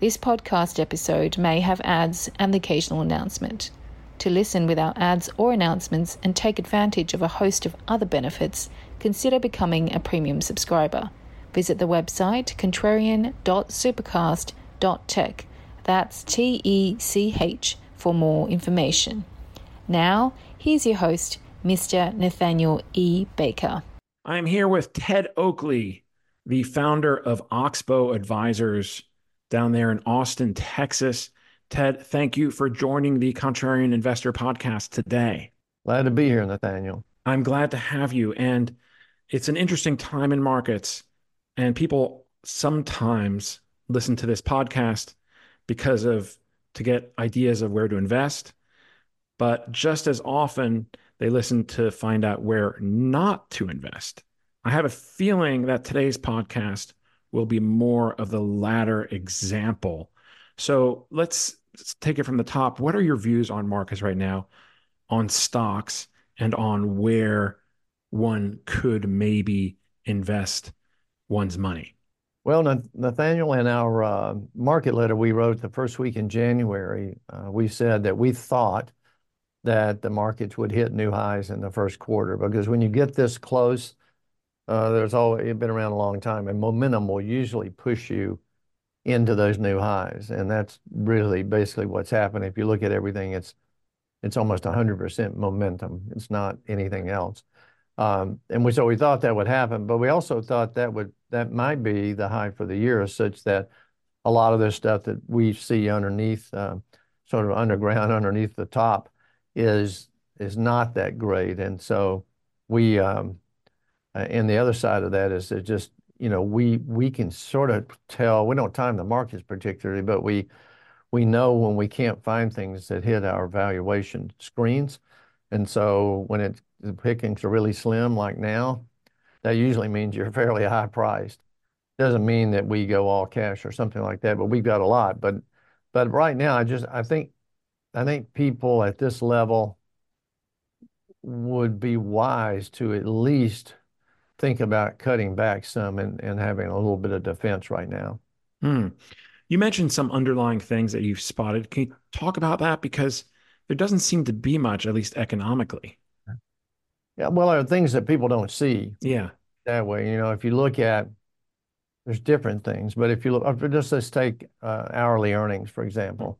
This podcast episode may have ads and the occasional announcement. To listen without ads or announcements and take advantage of a host of other benefits, consider becoming a premium subscriber. Visit the website contrarian.supercast.tech. That's T E C H for more information. Now, here's your host, Mr. Nathaniel E. Baker. I'm here with Ted Oakley, the founder of Oxbow Advisors down there in Austin, Texas. Ted, thank you for joining the Contrarian Investor podcast today. Glad to be here, Nathaniel. I'm glad to have you. And it's an interesting time in markets. And people sometimes listen to this podcast because of to get ideas of where to invest. But just as often, they listen to find out where not to invest. I have a feeling that today's podcast will be more of the latter example. So let's, let's take it from the top. What are your views on markets right now, on stocks, and on where one could maybe invest one's money? Well, Nathaniel, in our uh, market letter we wrote the first week in January, uh, we said that we thought that the markets would hit new highs in the first quarter because when you get this close there's always been around a long time, and momentum will usually push you into those new highs, and that's really basically what's happened. If you look at everything, it's it's almost 100% momentum. It's not anything else. Um, and so we thought that would happen, but we also thought that would that might be the high for the year, such that a lot of this stuff that we see underneath, uh, sort of underground, underneath the top, is is not that great, and so we um, uh, Uh, and the other side of that is that just, you know, we we can sort of tell, we don't time the markets particularly, but we we know when we can't find things that hit our valuation screens. And so when the pickings are really slim like now, that usually means you're fairly high priced. Doesn't mean that we go all cash or something like that, but we've got a lot. But but right now, I just I think I think people at this level would be wise to at least think about cutting back some and, and having a little bit of defense right now. Hmm. You mentioned some underlying things that you've spotted. Can you talk about that? Because there doesn't seem to be much, at least economically. Yeah, well, there are things that people don't see. Yeah. That way, you know, if you look at, there's different things, but if you look, just let's take uh, hourly earnings, for example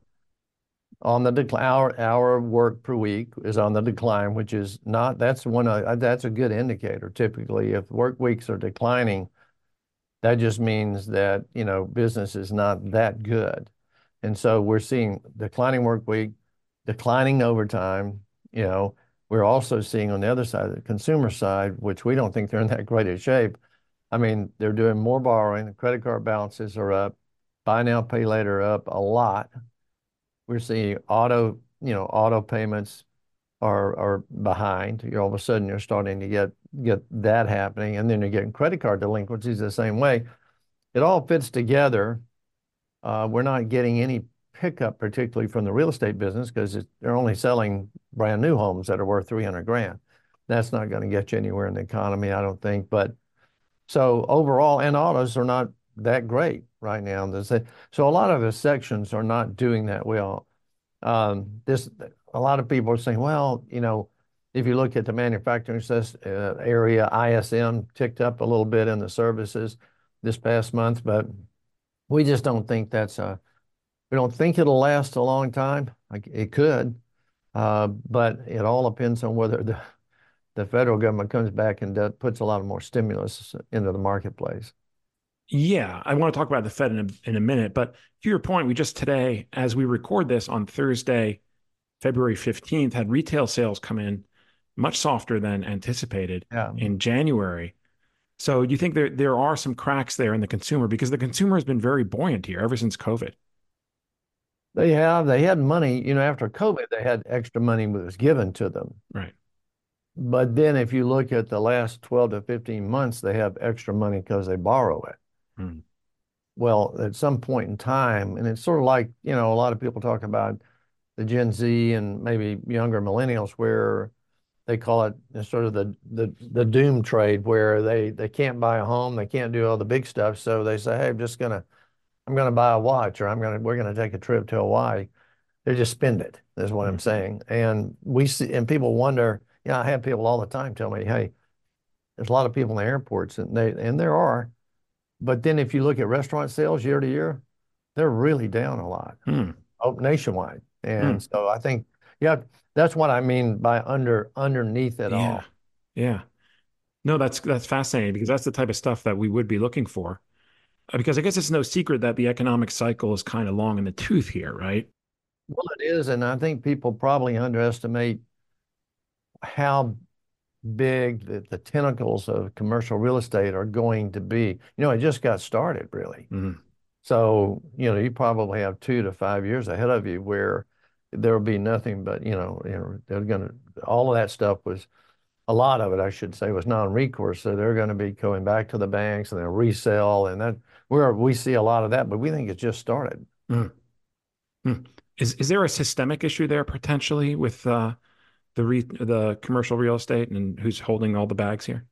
on the decline. Our, our work per week is on the decline, which is not, that's one, uh, that's a good indicator typically. If work weeks are declining, that just means that, you know, business is not that good. And so we're seeing declining work week, declining overtime, you know, we're also seeing on the other side, the consumer side, which we don't think they're in that great a shape. I mean, they're doing more borrowing, the credit card balances are up, buy now, pay later up a lot. We're seeing auto, you know, auto payments are are behind. You're all of a sudden you're starting to get get that happening, and then you're getting credit card delinquencies the same way. It all fits together. Uh, we're not getting any pickup, particularly from the real estate business, because they're only selling brand new homes that are worth 300 grand. That's not going to get you anywhere in the economy, I don't think. But so overall, and autos are not that great right now. So a lot of the sections are not doing that well. Um, this a lot of people are saying, well, you know, if you look at the manufacturing uh, area, ISM ticked up a little bit in the services this past month, but We just don't think that's a, we don't think it'll last a long time. It could, uh, but it all depends on whether the the federal government comes back and puts a lot more stimulus into the marketplace. Yeah, I want to talk about the Fed in a, in a minute, but to your point, we just today, as we record this on Thursday, February 15th, had retail sales come in much softer than anticipated yeah. in January. So do you think there there are some cracks there in the consumer because the consumer has been very buoyant here ever since COVID? They have. They had money, you know, after COVID, they had extra money that was given to them. Right. But then if you look at the last 12 to 15 months, they have extra money because they borrow it. Hmm. Well, at some point in time, and it's sort of like, you know, a lot of people talk about the Gen Z and maybe younger millennials where they call it sort of the, the the doom trade where they they can't buy a home, they can't do all the big stuff, so they say, "Hey, I'm just gonna I'm gonna buy a watch, or I'm gonna we're gonna take a trip to Hawaii." They just spend it. Is what I'm mm-hmm. saying, and we see and people wonder. You know, I have people all the time tell me, "Hey, there's a lot of people in the airports, and they and there are, but then if you look at restaurant sales year to year, they're really down a lot, hmm. oh, nationwide, and hmm. so I think yeah, that's what I mean by under underneath it yeah. all. Yeah. No, that's that's fascinating because that's the type of stuff that we would be looking for. Uh, because I guess it's no secret that the economic cycle is kind of long in the tooth here, right? Well, it is, and I think people probably underestimate how big the, the tentacles of commercial real estate are going to be. You know, it just got started, really. Mm-hmm. So, you know, you probably have two to five years ahead of you where there will be nothing but you know you know they're going to all of that stuff was a lot of it I should say was non-recourse so they're going to be going back to the banks and they'll resell and that where we see a lot of that but we think it's just started. Mm. Mm. Is is there a systemic issue there potentially with uh, the re- the commercial real estate and who's holding all the bags here?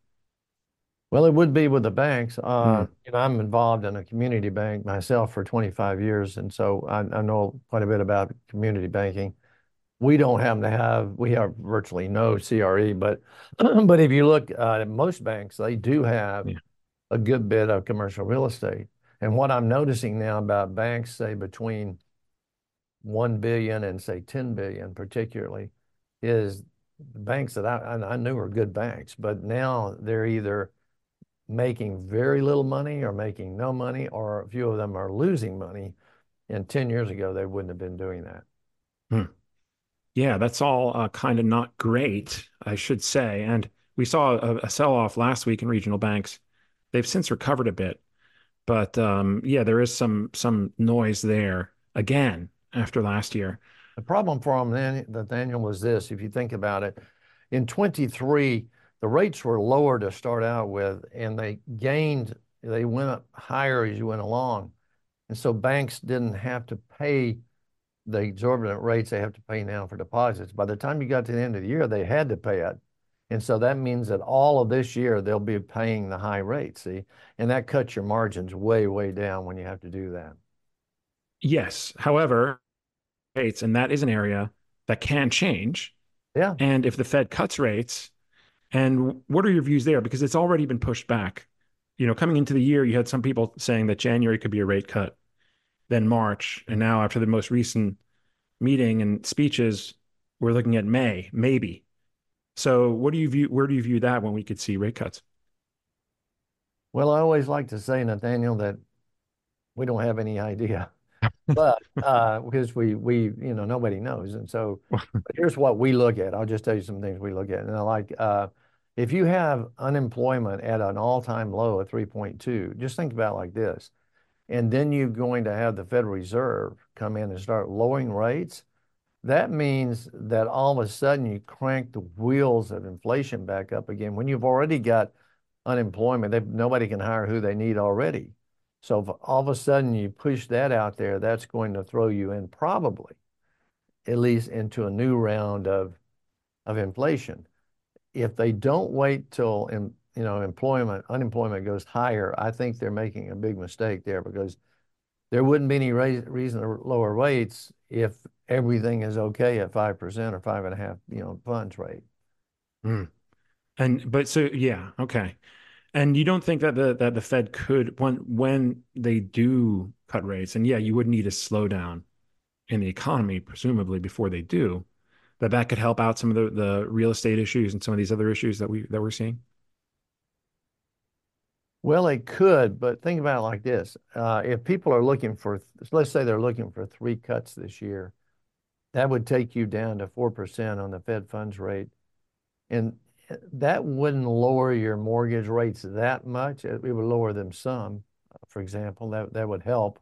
Well, it would be with the banks. Uh, mm. You know, I'm involved in a community bank myself for 25 years, and so I, I, know quite a bit about community banking. We don't happen to have we have virtually no CRE, but but if you look uh, at most banks, they do have yeah. a good bit of commercial real estate. And what I'm noticing now about banks, say between one billion and say 10 billion, particularly, is banks that I, I knew were good banks, but now they're either making very little money or making no money, or a few of them are losing money. And 10 years ago, they wouldn't have been doing that. Hmm. Yeah, that's all uh, kind of not great, I should say. And we saw a, a sell off last week in regional banks. They've since recovered a bit, but um, yeah, there is some some noise there again after last year. The problem for Nathaniel, was this: if you think about it, in 23, the rates were lower to start out with, and they gained, they went up higher as you went along. And so banks didn't have to pay the exorbitant rates they have to pay now for deposits. By the time you got to the end of the year, they had to pay it. And so that means that all of this year they'll be paying the high rate, see? And that cuts your margins way, way down when you have to do that. Yes. However, rates, and that is an area that can change. Yeah. And if the Fed cuts rates, and what are your views there? Because it's already been pushed back. You know, coming into the year, you had some people saying that January could be a rate cut, then March, and now after the most recent meeting and speeches, we're looking at May, maybe. So, what do you view? Where do you view that when we could see rate cuts? Well, I always like to say, Nathaniel, that we don't have any idea but uh, because we we you know nobody knows, and so here's what we look at. I'll just tell you some things we look at, and I like uh, if you have unemployment at an all-time low of 3.2, just think about like this, and then you're going to have the Federal Reserve come in and start lowering rates. That means that all of a sudden you crank the wheels of inflation back up again when you've already got unemployment. nobody can hire who they need already. So if all of a sudden you push that out there, that's going to throw you in probably at least into a new round of of inflation. If they don't wait till you know employment unemployment goes higher, I think they're making a big mistake there because there wouldn't be any reason to lower rates if everything is okay at five percent or five and a half, you know, funds rate. Mm. And but so yeah, okay. And you don't think that the that the Fed could when when they do cut rates, and yeah, you would need a slowdown in the economy, presumably before they do, that that could help out some of the the real estate issues and some of these other issues that we that we're seeing. Well, it could, but think about it like this. Uh, if people are looking for, let's say they're looking for three cuts this year, that would take you down to 4% on the Fed funds rate. And that wouldn't lower your mortgage rates that much. It would lower them some, for example, that, that would help.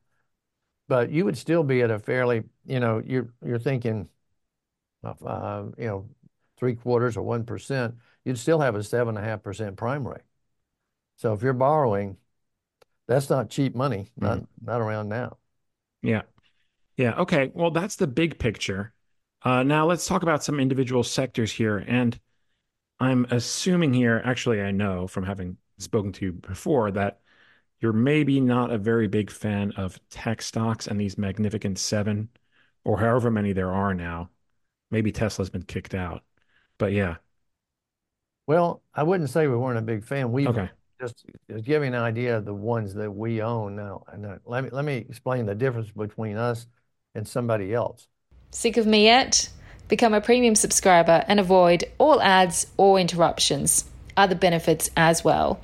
But you would still be at a fairly, you know, you're, you're thinking, uh, you know, three quarters or 1%, you'd still have a 7.5% prime rate. So if you're borrowing, that's not cheap money, not mm-hmm. not around now. Yeah. Yeah. Okay. Well, that's the big picture. Uh, now let's talk about some individual sectors here. And I'm assuming here, actually, I know from having spoken to you before that you're maybe not a very big fan of tech stocks and these magnificent seven or however many there are now. Maybe Tesla's been kicked out. But yeah. Well, I wouldn't say we weren't a big fan. We okay just just give you an idea of the ones that we own now. And uh, let me let me explain the difference between us and somebody else. Sick of me yet? Become a premium subscriber and avoid all ads or interruptions. Other benefits as well.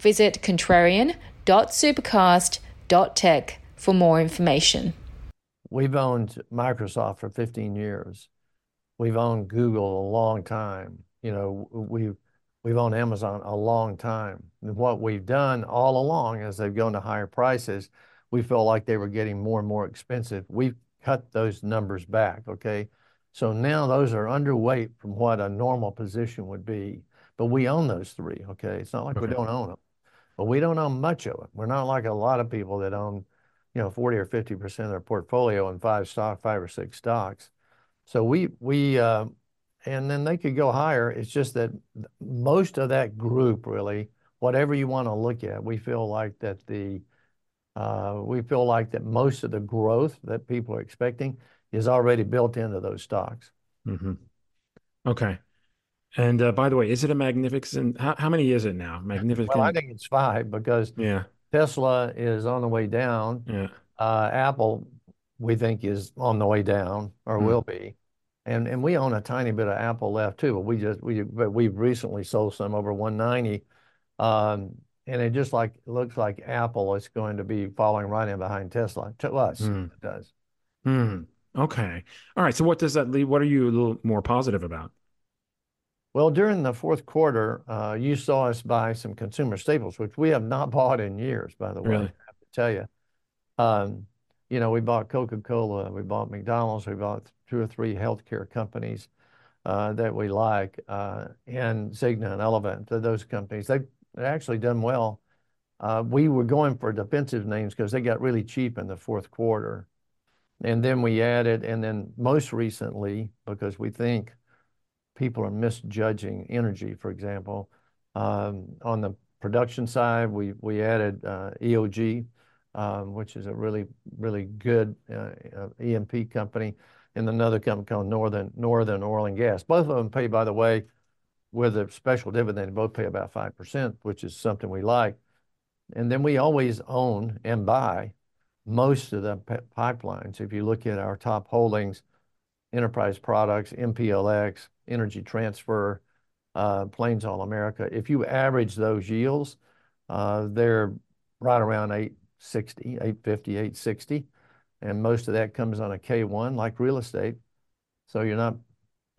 Visit contrarian.supercast.tech for more information. We've owned Microsoft for 15 years. We've owned Google a long time. You know, we've We've owned Amazon a long time. And what we've done all along as they've gone to higher prices, we felt like they were getting more and more expensive. We've cut those numbers back, okay? So now those are underweight from what a normal position would be. But we own those three, okay? It's not like okay. we don't own them. But we don't own much of it. We're not like a lot of people that own, you know, 40 or 50% of their portfolio in five stock, five or six stocks. So we we uh, and then they could go higher. It's just that most of that group, really, whatever you want to look at, we feel like that the uh, we feel like that most of the growth that people are expecting is already built into those stocks. Mm-hmm. Okay. And uh, by the way, is it a magnificent? How, how many is it now? Magnificent. Well, I think it's five because yeah, Tesla is on the way down. Yeah. Uh, Apple, we think, is on the way down or mm. will be and and we own a tiny bit of Apple left too, but we just we but we've recently sold some over 190, um, and it just like looks like Apple is going to be following right in behind Tesla to us. Mm. It does. Hmm. Okay. All right. So what does that leave? What are you a little more positive about? Well, during the fourth quarter, uh, you saw us buy some consumer staples, which we have not bought in years, by the way. Really? I have to tell you. Um, you know, we bought Coca-Cola, we bought McDonald's, we bought two or three healthcare companies uh, that we like, uh, and Cigna and Elevance, those companies. They've actually done well. Uh, we were going for defensive names because they got really cheap in the fourth quarter. And then we added, and then most recently, because we think people are misjudging energy, for example, um, on the production side, we we added EOG, um, which is a really, really good uh, uh, company, and another company called Northern Northern Oil and Gas. Both of them pay, by the way, with a special dividend, both pay about 5%, which is something we like. And then we always own and buy most of the pipelines. If you look at our top holdings, Enterprise Products, MPLX, Energy Transfer, uh, Plains All America, if you average those yields, they're right around 8 60, 850, 860. And most of that comes on a K1 like real estate. So you're not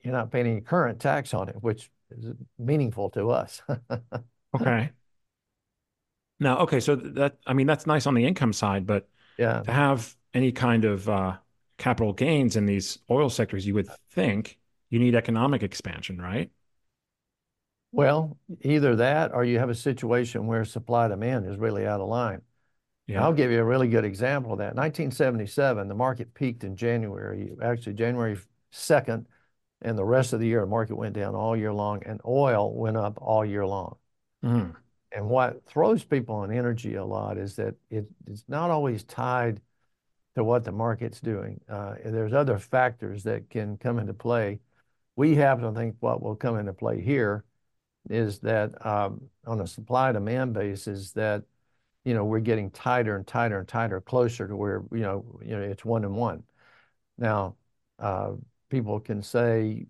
you're not paying any current tax on it, which is meaningful to us. okay. Now, okay, so that I mean that's nice on the income side, but yeah, to have any kind of uh, capital gains in these oil sectors, you would think you need economic expansion, right? Well, either that or you have a situation where supply demand is really out of line. Yeah. I'll give you a really good example of that. 1977, the market peaked in January, actually January 2nd, and the rest of the year, the market went down all year long, and oil went up all year long. Mm. And what throws people on energy a lot is that it, it's not always tied to what the market's doing. Uh, there's other factors that can come into play. We happen to think what will come into play here is that um, on a supply-demand basis, that you know we're getting tighter and tighter and tighter, closer to where you know you know it's one and one. Now, uh, people can say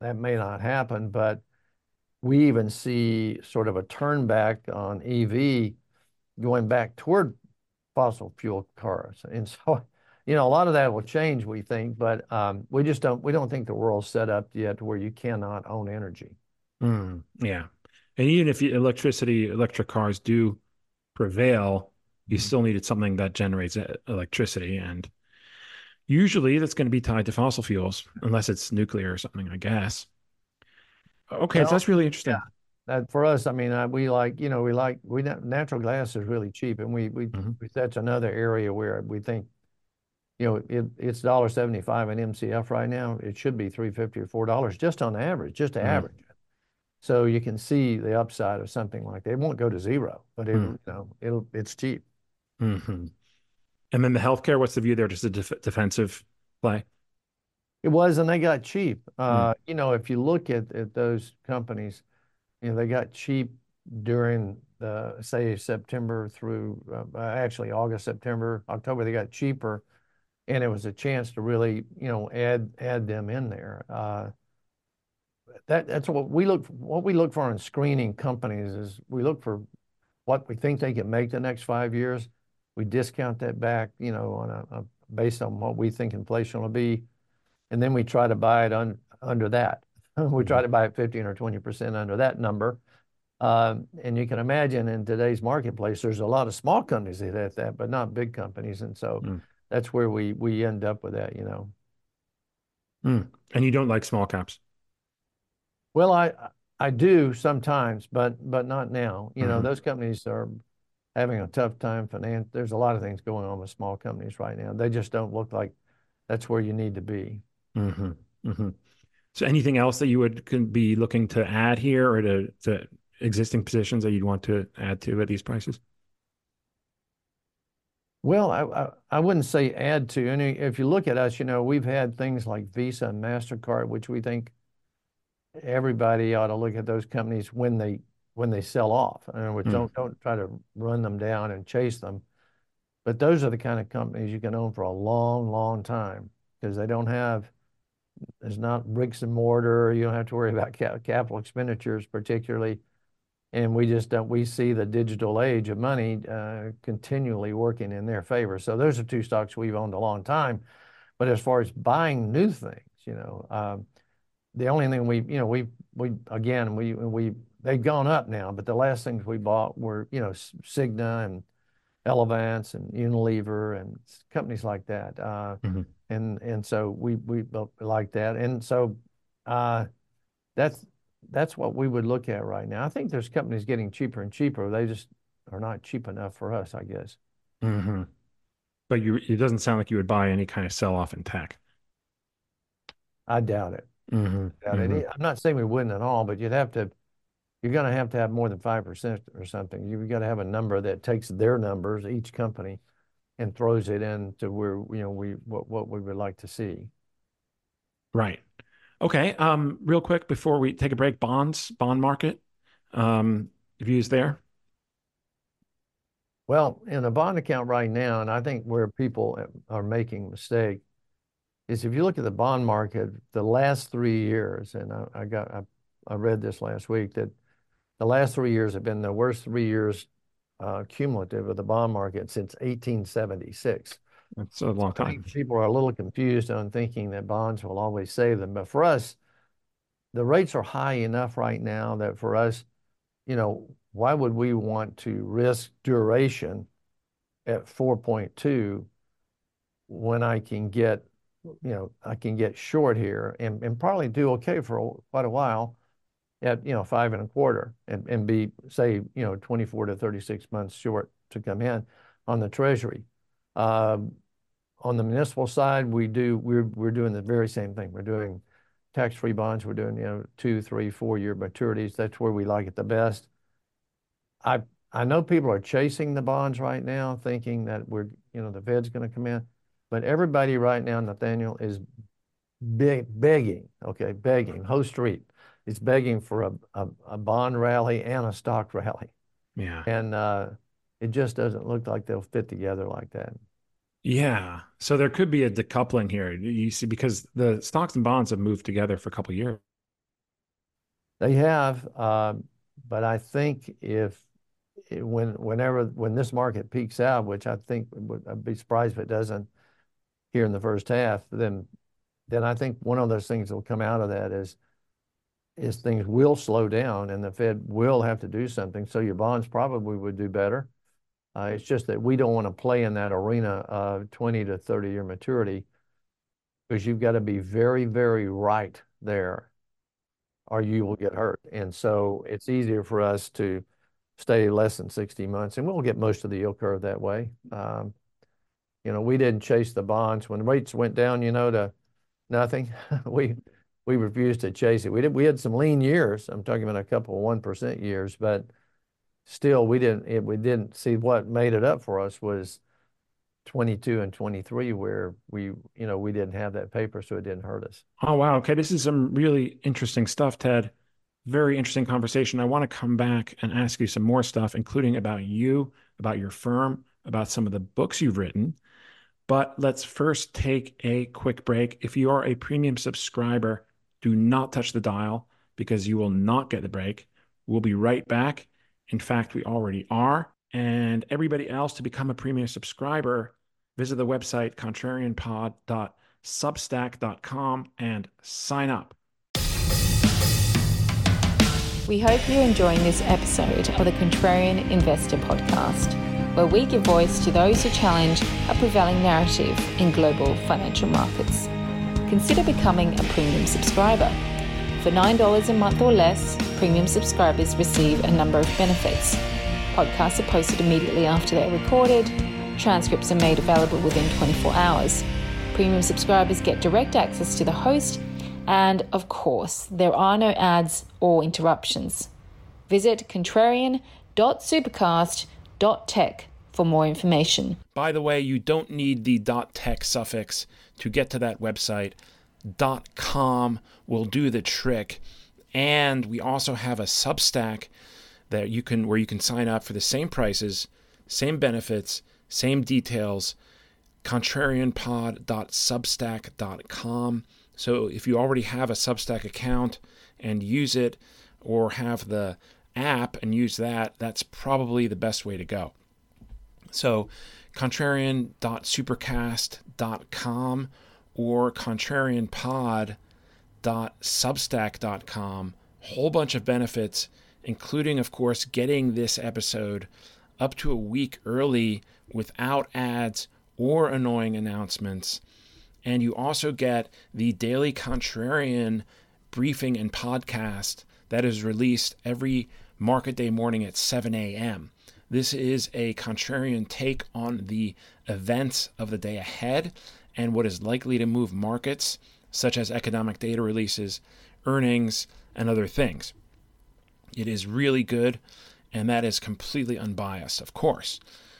that may not happen, but we even see sort of a turn back on EV going back toward fossil fuel cars. And so, you know, a lot of that will change, we think, but um, we just don't we don't think the world's set up yet to where you cannot own energy. Mm, yeah. And even if electricity, electric cars do prevail, you still needed something that generates electricity. And usually that's going to be tied to fossil fuels, unless it's nuclear or something, I guess. Okay, well, so that's really interesting. Yeah. That for us, I mean, uh, we like, you know, we like we natural gas is really cheap, and we we, mm-hmm. that's another area where we think, you know, it, it's dollar seventy five an MCF right now. It should be three fifty or four dollars just on average, just to mm-hmm. average. So you can see the upside of something like that. It won't go to zero, but it, mm-hmm. you know, it'll it's cheap. Mm-hmm. And then the healthcare, what's the view there? Just a def- defensive play? It was, and they got cheap. Uh, mm. You know, if you look at, at those companies, you know, they got cheap during the say September through uh, actually August, September, October. They got cheaper, and it was a chance to really, you know, add add them in there. Uh, that that's what we look what we look for in screening companies is we look for what we think they can make the next five years. We discount that back, you know, on a, a based on what we think inflation will be and then we try to buy it un, under that. we try to buy it 15 or 20% under that number. Um, and you can imagine in today's marketplace, there's a lot of small companies that have that, but not big companies. And so mm. that's where we we end up with that, you know. Mm. And you don't like small caps? Well, I I do sometimes, but but not now. You mm-hmm. know, those companies are having a tough time finance. There's a lot of things going on with small companies right now. They just don't look like that's where you need to be. Mm-hmm. Mm-hmm. So, anything else that you would be looking to add here, or to, to existing positions that you'd want to add to at these prices? Well, I, I, I wouldn't say add to any. If you look at us, you know, we've had things like Visa and Mastercard, which we think everybody ought to look at those companies when they when they sell off. In other words, mm. don't don't try to run them down and chase them. But those are the kind of companies you can own for a long, long time because they don't have there's not bricks and mortar. You don't have to worry about capital expenditures particularly. And we just don't, we see the digital age of money uh, continually working in their favor. So those are two stocks we've owned a long time. But as far as buying new things, you know, um, the only thing we, you know, we, we, again, we, we, they've gone up now, but the last things we bought were, you know, Cigna and Elevance and Unilever and companies like that. Uh, mm-hmm and and so we we like that, and so uh, that's that's what we would look at right now. I think there's companies getting cheaper and cheaper. They just are not cheap enough for us, I guess. Mm-hmm. But you, it doesn't sound like you would buy any kind of sell off in tech. I doubt it. Mm-hmm. Doubt mm-hmm. it. I'm not saying we wouldn't at all, but you'd have to. You're going to have to have more than five percent or something. You've got to have a number that takes their numbers, each company, and throws it into where you know we what what we would like to see. Right. Okay. Um, real quick before we take a break, bonds, bond market, um, views there. Well, in a bond account right now, and I think where people are making mistake is if you look at the bond market, the last three years, and I, I got I, I read this last week that the last three years have been the worst three years uh, cumulative of the bond market since 1876. That's a long time. people are a little confused on thinking that bonds will always save them. But for us, the rates are high enough right now that for us, you know, why would we want to risk duration at 4.2 when I can get, you know, I can get short here and, and probably do okay for quite a while at, you know, five and a quarter and, and be, say, you know, 24 to 36 months short to come in on the treasury. Um, on the municipal side, we do, we're, we're doing the very same thing. We're doing tax-free bonds. We're doing, you know, two, three, four-year maturities. That's where we like it the best. I, I know people are chasing the bonds right now, thinking that we're, you know, the Fed's going to come in. But everybody right now, Nathaniel, is begging, okay, begging, Wall Street, it's begging for a, a, a bond rally and a stock rally. Yeah. And uh, it just doesn't look like they'll fit together like that. Yeah. So there could be a decoupling here. You see, because the stocks and bonds have moved together for a couple years. They have, uh, but I think if when whenever when this market peaks out, which I think I'd be surprised if it doesn't here in the first half, then then I think one of those things that will come out of that is is things will slow down and the Fed will have to do something. So your bonds probably would do better. Uh, it's just that we don't want to play in that arena of 20 to 30 year maturity because you've got to be very, very right there or you will get hurt. And so it's easier for us to stay less than 60 months and we'll get most of the yield curve that way. Um, you know, we didn't chase the bonds when rates went down, you know, to nothing. we we refused to chase it. We did. We had some lean years. I'm talking about a couple of one percent years, but still, we didn't. It, we didn't see what made it up for us was 22 and 23, where we, you know, we didn't have that paper, so it didn't hurt us. Oh wow. Okay, this is some really interesting stuff, Ted. Very interesting conversation. I want to come back and ask you some more stuff, including about you, about your firm, about some of the books you've written. But let's first take a quick break. If you are a premium subscriber, do not touch the dial because you will not get the break. We'll be right back. In fact, we already are. And everybody else to become a premium subscriber, visit the website contrarianpod.substack.com and sign up. We hope you're enjoying this episode of the Contrarian Investor Podcast, where we give voice to those who challenge a prevailing narrative in global financial markets consider becoming a premium subscriber. For $9 a month or less, premium subscribers receive a number of benefits. Podcasts are posted immediately after they're recorded, transcripts are made available within 24 hours. Premium subscribers get direct access to the host, and of course, there are no ads or interruptions. Visit contrarian.supercast.tech for more information. By the way, you don't need the .tech suffix to get to that website. .com will do the trick. And we also have a Substack that you can where you can sign up for the same prices, same benefits, same details. contrarianpod.substack.com. So if you already have a Substack account and use it or have the app and use that, that's probably the best way to go. So contrarian.supercast.com or contrarianpod.substack.com. Whole bunch of benefits, including, of course, getting this episode up to a week early without ads or annoying announcements. And you also get the daily contrarian briefing and podcast that is released every market day morning at 7 a.m. This is a contrarian take on the events of the day ahead and what is likely to move markets, such as economic data releases, earnings, and other things. It is really good, and that is completely unbiased, of course.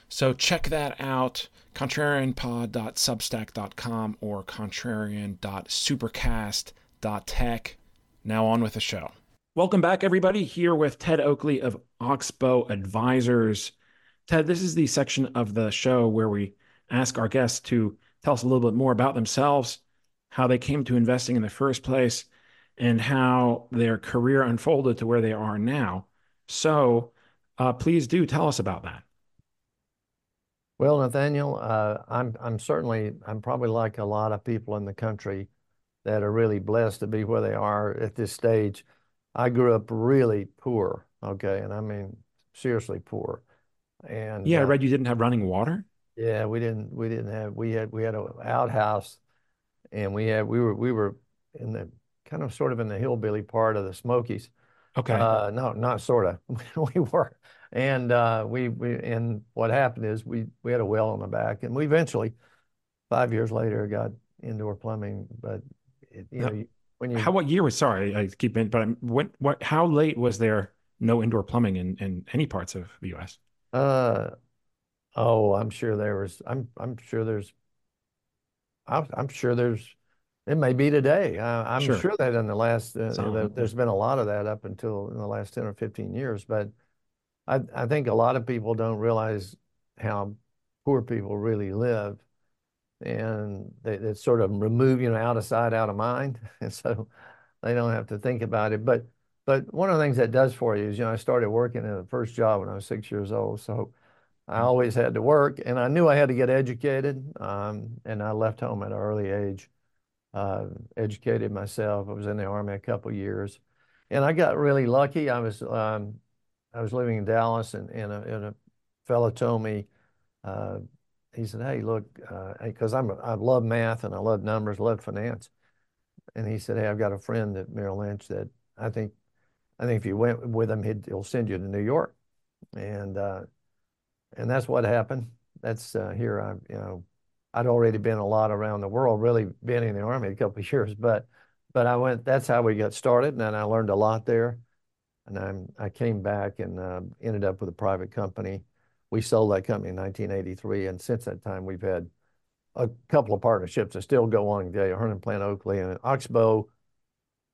So check that out contrarianpod.substack.com or contrarian.supercast.tech. Now on with the show. Welcome back, everybody. Here with Ted Oakley of Oxbow Advisors. Ted, this is the section of the show where we ask our guests to tell us a little bit more about themselves, how they came to investing in the first place, and how their career unfolded to where they are now. So uh, please do tell us about that. Well, Nathaniel, uh, I'm I'm certainly I'm probably like a lot of people in the country that are really blessed to be where they are at this stage. I grew up really poor, okay, and I mean seriously poor. And yeah, I uh, read you didn't have running water. Yeah, we didn't. We didn't have. We had. We had an outhouse, and we had. We were. We were in the kind of sort of in the hillbilly part of the Smokies. Okay. Uh, no, not sort of. we were, and uh, we we and what happened is we we had a well on the back, and we eventually, five years later, got indoor plumbing. But it, you know, when you how what year was sorry I keep in, but I'm, what what how late was there no indoor plumbing in in any parts of the U.S. Uh, oh, I'm sure there was. I'm I'm sure there's. I'm, I'm sure there's It may be today. Uh, I'm Sure. sure that in the last, uh, the- there's been a lot of that up until in the last 10 or 15 years. But I, I think a lot of people don't realize how poor people really live. And they, it's sort of remove, you know, out of sight, out of mind. And so they don't have to think about it. But but one of the things that does for you is, you know, I started working in the first job when I was six years old. So I always had to work and I knew I had to get educated. Um, and I left home at an early age uh, educated myself. I was in the Army a couple years, and I got really lucky. I was um, I was living in Dallas, and, and, a, and a fellow told me, uh, he said, "Hey, look, because uh, I'm I love math and I love numbers, love finance," and he said, "Hey, I've got a friend at Merrill Lynch that I think I think if you went with him, he'd, he'll send you to New York," and uh, and that's what happened. That's uh, here I you know I'd already been a lot around the world, really been in the Army a couple of years, but but I went, that's how we got started. And I learned a lot there. And I'm, I came back and uh, ended up with a private company. We sold that company in 1983. And since that time, we've had a couple of partnerships that still go on today, Herndon Plant Oakley and Oxbow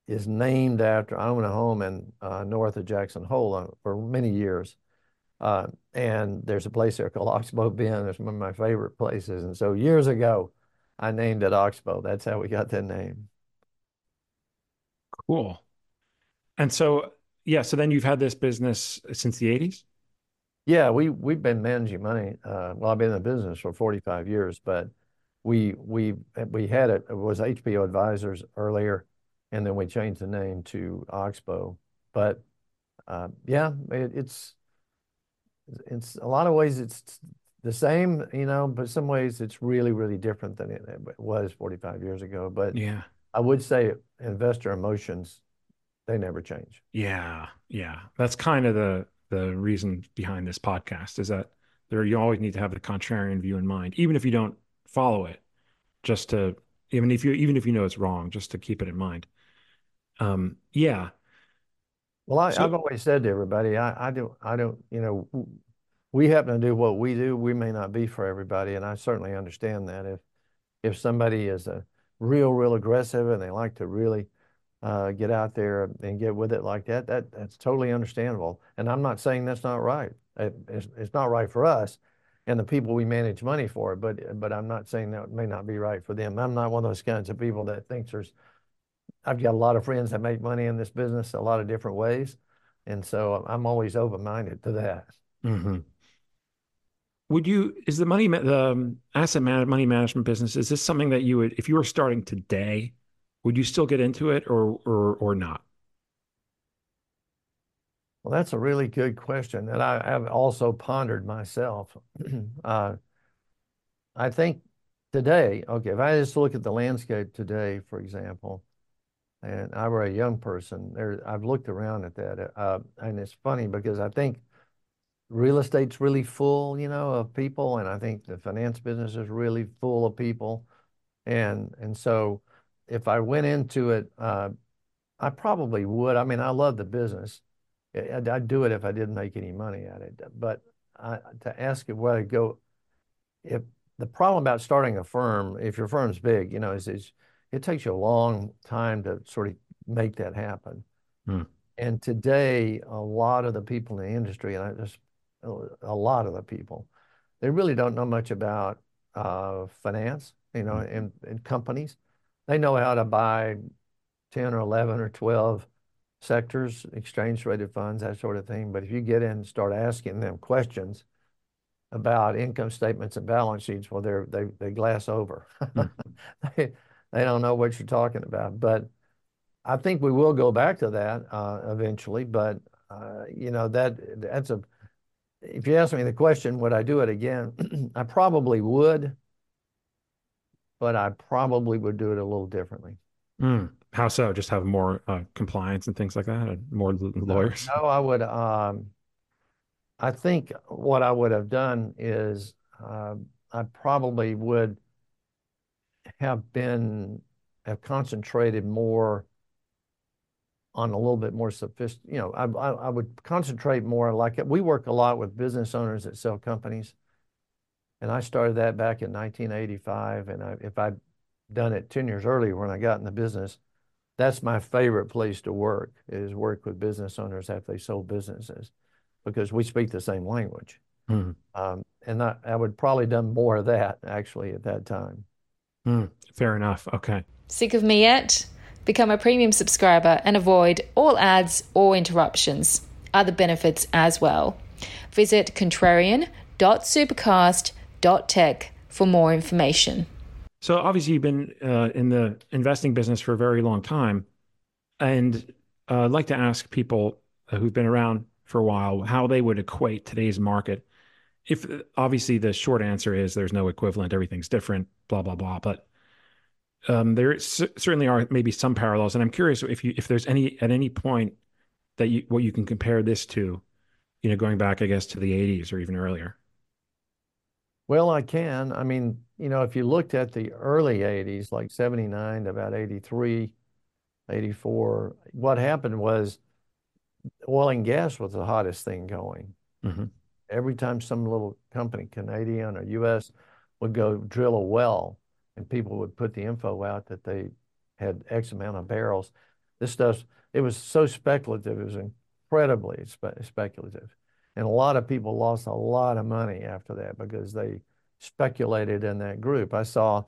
is named after, I own a home in uh, north of Jackson Hole uh, for many years. Uh, and there's a place there called Oxbow Bend. It's one of my favorite places. And so years ago, I named it Oxbow. That's how we got that name. Cool. And so, yeah, so then you've had this business since the 80s? Yeah, we we've been managing money. Uh, well, I've been in the business for 45 years, but we we we had it, it was HPO Advisors earlier, and then we changed the name to Oxbow. But uh, yeah, it, it's it's a lot of ways it's the same, you know, but some ways it's really, really different than it, it was 45 years ago. But Yeah. I would say investor emotions, they never change. Yeah. Yeah. That's kind of the the reason behind this podcast is that there you always need to have the contrarian view in mind, even if you don't follow it, just to even if you even if you know it's wrong, just to keep it in mind. Um, yeah. Well, I, So- I've always said to everybody, I, I don't, I don't, you know, we happen to do what we do. We may not be for everybody, and I certainly understand that. If if somebody is a real, real aggressive and they like to really uh, get out there and get with it like that, that that's totally understandable. And I'm not saying that's not right. It, it's, it's not right for us and the people we manage money for, but but I'm not saying that may not be right for them. I'm not one of those kinds of people that thinks there's I've got a lot of friends that make money in this business a lot of different ways. And so I'm always open-minded to that. hmm Would you, is the money, the um, asset man, money management business, is this something that you would, if you were starting today, would you still get into it or or or not? Well, that's a really good question that I have also pondered myself. uh, I think today, okay, if I just look at the landscape today, for example, and I were a young person, there, I've looked around at that, uh, and it's funny because I think real estate's really full, you know, of people, and I think the finance business is really full of people, and and so if I went into it, uh, I probably would. I mean, I love the business. I'd, I'd do it if I didn't make any money at it. But I, to ask it where to go, if the problem about starting a firm, if your firm's big, you know, is, is it takes you a long time to sort of make that happen. Hmm. And today, a lot of the people in the industry, and I just a lot of the people, they really don't know much about uh, finance, you know, Mhm. and, and companies. They know how to buy 10 or 11 or 12 sectors, exchange traded funds, that sort of thing. But if you get in and start asking them questions about income statements and balance sheets, well, they're, they, they glass over. They, they don't know what you're talking about. But I think we will go back to that uh, eventually. But, uh, you know, that that's a, if you ask me the question, would I do it again? I probably would, but I probably would do it a little differently. Mm. How so? Just have more uh, compliance and things like that, and more l- lawyers. No, I would, um, I think what I would have done is, um, I probably would have been, have concentrated more on a little bit more sophisticated, you know, I, I, I would concentrate more like, we work a lot with business owners that sell companies. And I started that back in 1985. And I, if I'd done it 10 years earlier when I got in the business, that's my favorite place to work is work with business owners after they sold businesses because we speak the same language. Mm. Um, and I, I would probably done more of that actually at that time. Mm, fair enough. Okay. Sick of me yet? Become a premium subscriber and avoid all ads or interruptions. Other benefits as well. Visit contrarian.supercast.tech for more information. So obviously you've been uh, in the investing business for a very long time, and uh, I'd like to ask people who've been around for a while how they would equate today's market. If obviously the short answer is there's no equivalent, everything's different, blah blah blah. But um, there c- certainly are maybe some parallels, and I'm curious if you if there's any at any point that you what you can compare this to, you know, going back I guess to the 80s or even earlier. Well, I can. I mean, you know, if you looked at the early 80s, like 79 to about 83, 84, what happened was oil and gas was the hottest thing going. Mm-hmm. Every time some little company, Canadian or US, would go drill a well and people would put the info out that they had X amount of barrels, this stuff, it was so speculative. It was incredibly spe- speculative. And a lot of people lost a lot of money after that because they speculated in that group. I saw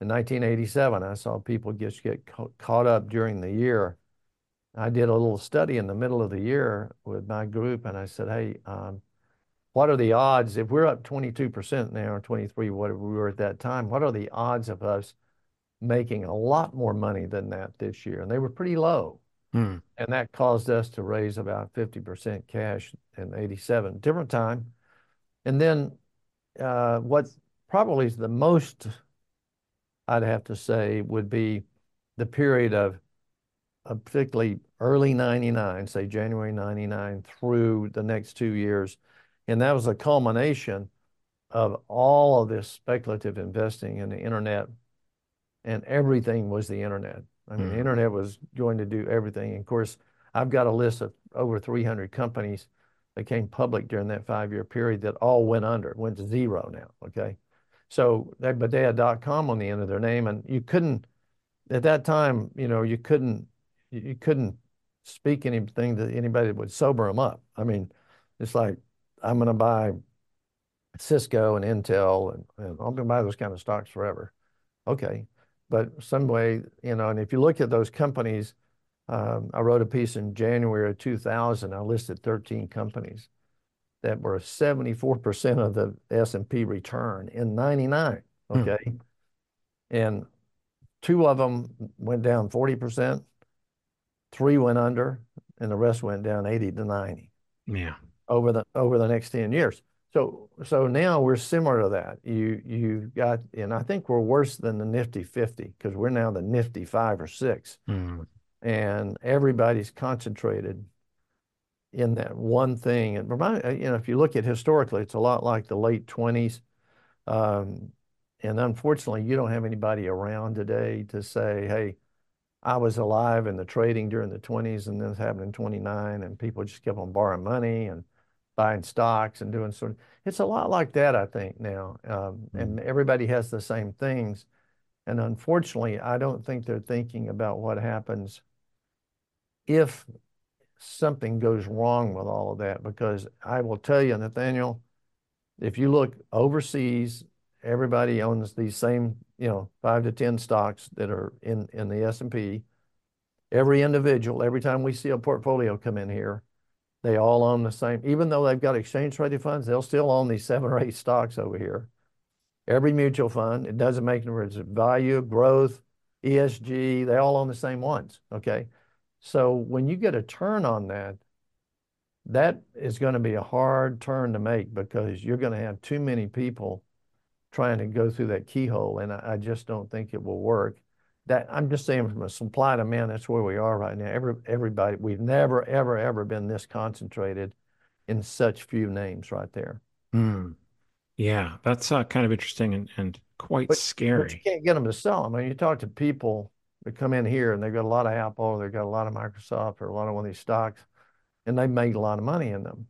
in 1987, I saw people just get ca- caught up during the year. I did a little study in the middle of the year with my group, and I said, "Hey, um, what are the odds if we're up 22% now or 23, whatever we were at that time? What are the odds of us making a lot more money than that this year?" And they were pretty low. Hmm. And that caused us to raise about 50% cash in 87, different time. And then uh, what probably is the most, I'd have to say, would be the period of, of particularly early 99, say January 99 through the next two years. And that was a culmination of all of this speculative investing in the internet, and everything was the internet. I mean, mm. the internet was going to do everything. And of course, I've got a list of over 300 companies that came public during that five-year period that all went under, went to zero now. Okay, so they, but they had .com on the end of their name, and you couldn't at that time, you know, you couldn't you couldn't speak anything to anybody that would sober them up. I mean, it's like I'm going to buy Cisco and Intel, and, and I'm going to buy those kind of stocks forever. Okay, but some way, you know, and if you look at those companies, um, I wrote a piece in January of 2000. I listed 13 companies that were 74% of the S&P return in 99. Hmm. Okay. Hmm. And two of them went down 40%, three went under, and the rest went down 80 to 90. Yeah. Over the over the next 10 years. So so now we're similar to that. You you got and I think we're worse than the Nifty 50 because we're now the Nifty five or six, mm. and everybody's concentrated in that one thing. And remind you know if you look at historically, it's a lot like the late 20s. Um, and unfortunately, you don't have anybody around today to say, "Hey, I was alive in the trading during the 20s, and this happened in 29, and people just kept on borrowing money and." Buying stocks and doing sort of it's a lot like that i think now um, and mm-hmm. everybody has the same things and unfortunately i don't think they're thinking about what happens if something goes wrong with all of that because i will tell you nathaniel if you look overseas everybody owns these same you know five to ten stocks that are in in the s&p every individual every time we see a portfolio come in here they all own the same, even though they've got exchange traded funds, they'll still own these seven or eight stocks over here. Every mutual fund, it doesn't make any difference. Value, growth, ESG, they all own the same ones. Okay. So when you get a turn on that, that is going to be a hard turn to make because you're going to have too many people trying to go through that keyhole. And I, I just don't think it will work that I'm just saying from a supply to demand, that's where we are right now. Every everybody, we've never ever ever been this concentrated in such few names right there. Mm. Yeah, that's uh, kind of interesting and, and quite but, scary. But you can't get them to sell. them. I mean, you talk to people that come in here and they've got a lot of Apple, they've got a lot of Microsoft or a lot of one of these stocks, and they've made a lot of money in them.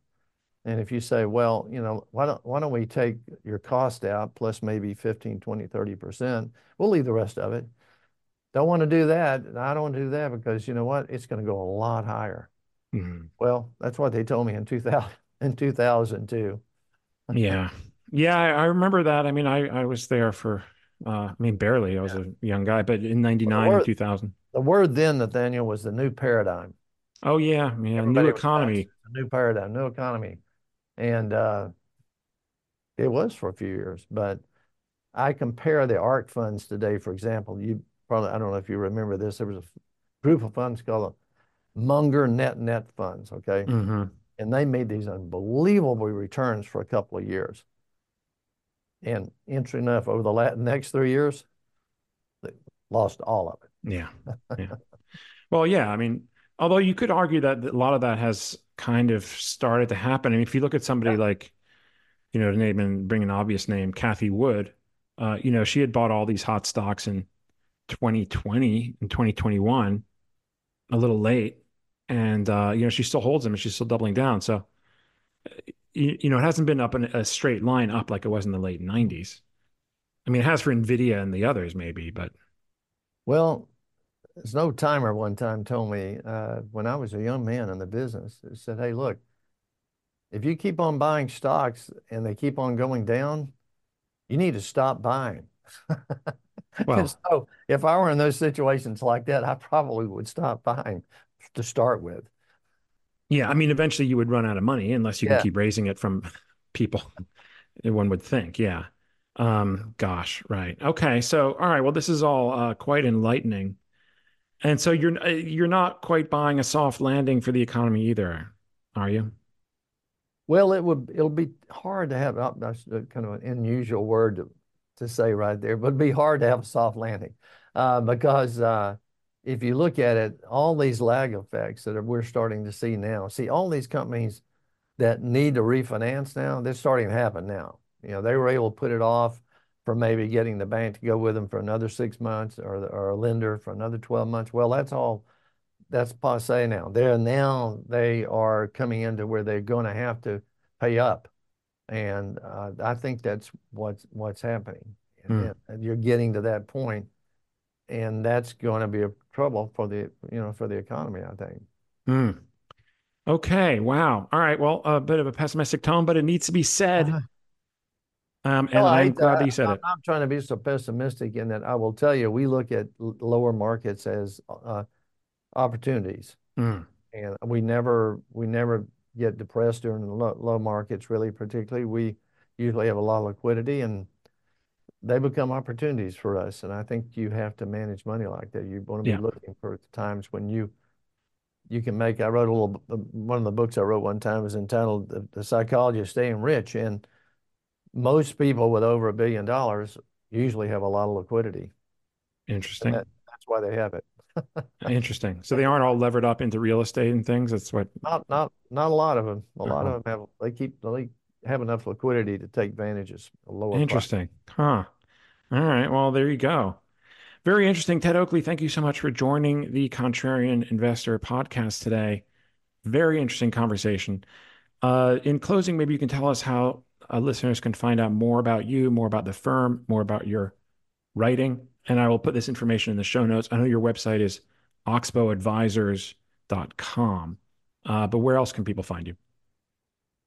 And if you say, well, you know, why don't why don't we take your cost out plus maybe 15, 20, 30%, we'll leave the rest of it. Don't want to do that. I don't want to do that because you know what? It's going to go a lot higher. Mm-hmm. Well, that's what they told me in 2000 in 2002. yeah. Yeah, I, remember that. I mean, I, I was there for, uh, I mean, barely. I was yeah. a young guy, but in 99 well, and 2000. The word then, Nathaniel, was the new paradigm. Oh, yeah. Yeah. Everybody new economy. New paradigm, new economy. And uh, it was for a few years. But I compare the ARK funds today, for example. You probably, I don't know if you remember this, there was a group of funds called the Munder Net Net Funds, okay? Mm-hmm. And they made these unbelievable returns for a couple of years. And interesting enough, over the next three years, they lost all of it. Yeah. Yeah. well, yeah. I mean, although you could argue that a lot of that has kind of started to happen. I mean, if you look at somebody yeah. like, you know, to name and bring an obvious name, Cathie Wood, uh, you know, she had bought all these hot stocks in 2020 and 2021, a little late. And, uh, you know, she still holds them and she's still doubling down. So, you, you know, it hasn't been up in a straight line up like it was in the late 90s. I mean, it has for NVIDIA and the others, maybe, but. Well, there's no Timer one time told me uh, when I was a young man in the business, he said, Hey, look, if you keep on buying stocks and they keep on going down, you need to stop buying. Well, so if I were in those situations like that, I probably would stop buying to start with. Yeah, I mean, eventually you would run out of money unless you yeah. can keep raising it from people. One would think, yeah. Um, gosh, right. Okay, so all right. Well, this is all uh, quite enlightening. And so you're uh, you're not quite buying a soft landing for the economy either, are you? Well, it would it'll be hard to have that's kind of an unusual word to, say right there, but it'd be hard to have a soft landing uh, because uh, if you look at it, all these lag effects that we're starting to see now, see all these companies that need to refinance now, they're starting to happen now. You know, they were able to put it off for maybe getting the bank to go with them for another six months or, or a lender for another 12 months. Well, that's all, that's passe now. They're now, they are coming into where they're going to have to pay up. And uh, I think that's what's, what's happening. Mm. And you're getting to that point, and that's going to be a trouble for the, you know, for the economy, I think. Mm. Okay. Wow. All right. Well, a bit of a pessimistic tone, but it needs to be said. Uh-huh. Um, and well, I'm I, glad uh, you said I'm it. I'm trying to be so pessimistic in that I will tell you, we look at lower markets as uh, opportunities, mm. and we never we never get depressed during the low, low, markets. Really, particularly, we usually have a lot of liquidity, and they become opportunities for us. And I think you have to manage money like that. You want to be looking for the times when you you can make. I wrote a little one of the books I wrote one time was entitled "The, the Psychology of Staying Rich," and most people with over a billion dollars usually have a lot of liquidity. Interesting. That, that's why they have it. Interesting. So they aren't all levered up into real estate and things. That's what. Not not not a lot of them. A uh-huh. lot of them have. They keep they have enough liquidity to take advantages. Lower. Interesting. Price. Huh. All right. Well, there you go. Very interesting, Ted Oakley. Thank you so much for joining the Contrarian Investor podcast today. Very interesting conversation. Uh, in closing, maybe you can tell us how uh, listeners can find out more about you, more about the firm, more about your writing. And I will put this information in the show notes. I know your website is oxbowadvisors.com, uh, but where else can people find you?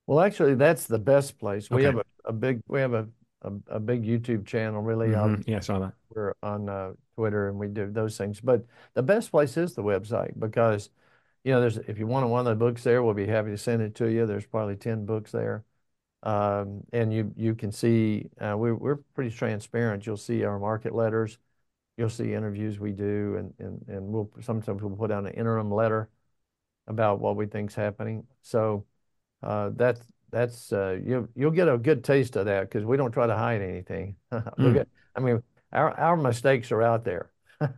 Well, actually, that's the best place. We have a, a, big we have a, a, a big YouTube channel. Really, mm-hmm. um, yeah, I saw that. We're on uh, Twitter and we do those things. But the best place is the website because you know, there's if you want one of the books there, we'll be happy to send it to you. There's probably ten books there. Um, and you you can see uh, we're we're pretty transparent. You'll see our market letters, you'll see interviews we do, and and and we'll sometimes we'll put out an interim letter about what we think's happening. So uh, that's that's uh, you you'll get a good taste of that because we don't try to hide anything. mm. get, I mean, our our mistakes are out there. put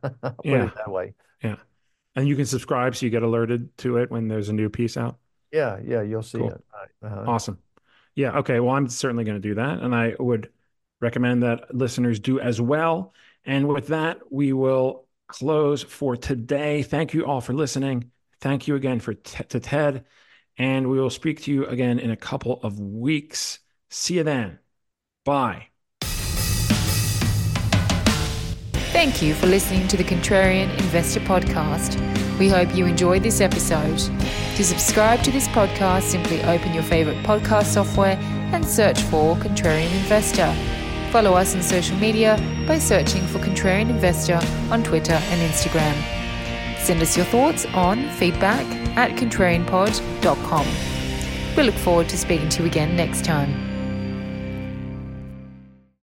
yeah. it that way. Yeah, and you can subscribe so you get alerted to it when there's a new piece out. Yeah, yeah, you'll see cool. it. Uh-huh. Awesome. Yeah. Okay. Well, I'm certainly going to do that. And I would recommend that listeners do as well. And with that, we will close for today. Thank you all for listening. Thank you again for t- to Ted. And we will speak to you again in a couple of weeks. See you then. Bye. Thank you for listening to the Contrarian Investor Podcast. We hope you enjoyed this episode. To subscribe to this podcast, simply open your favorite podcast software and search for Contrarian Investor. Follow us on social media by searching for Contrarian Investor on Twitter and Instagram. Send us your thoughts on feedback at contrarianpod.com. We look forward to speaking to you again next time.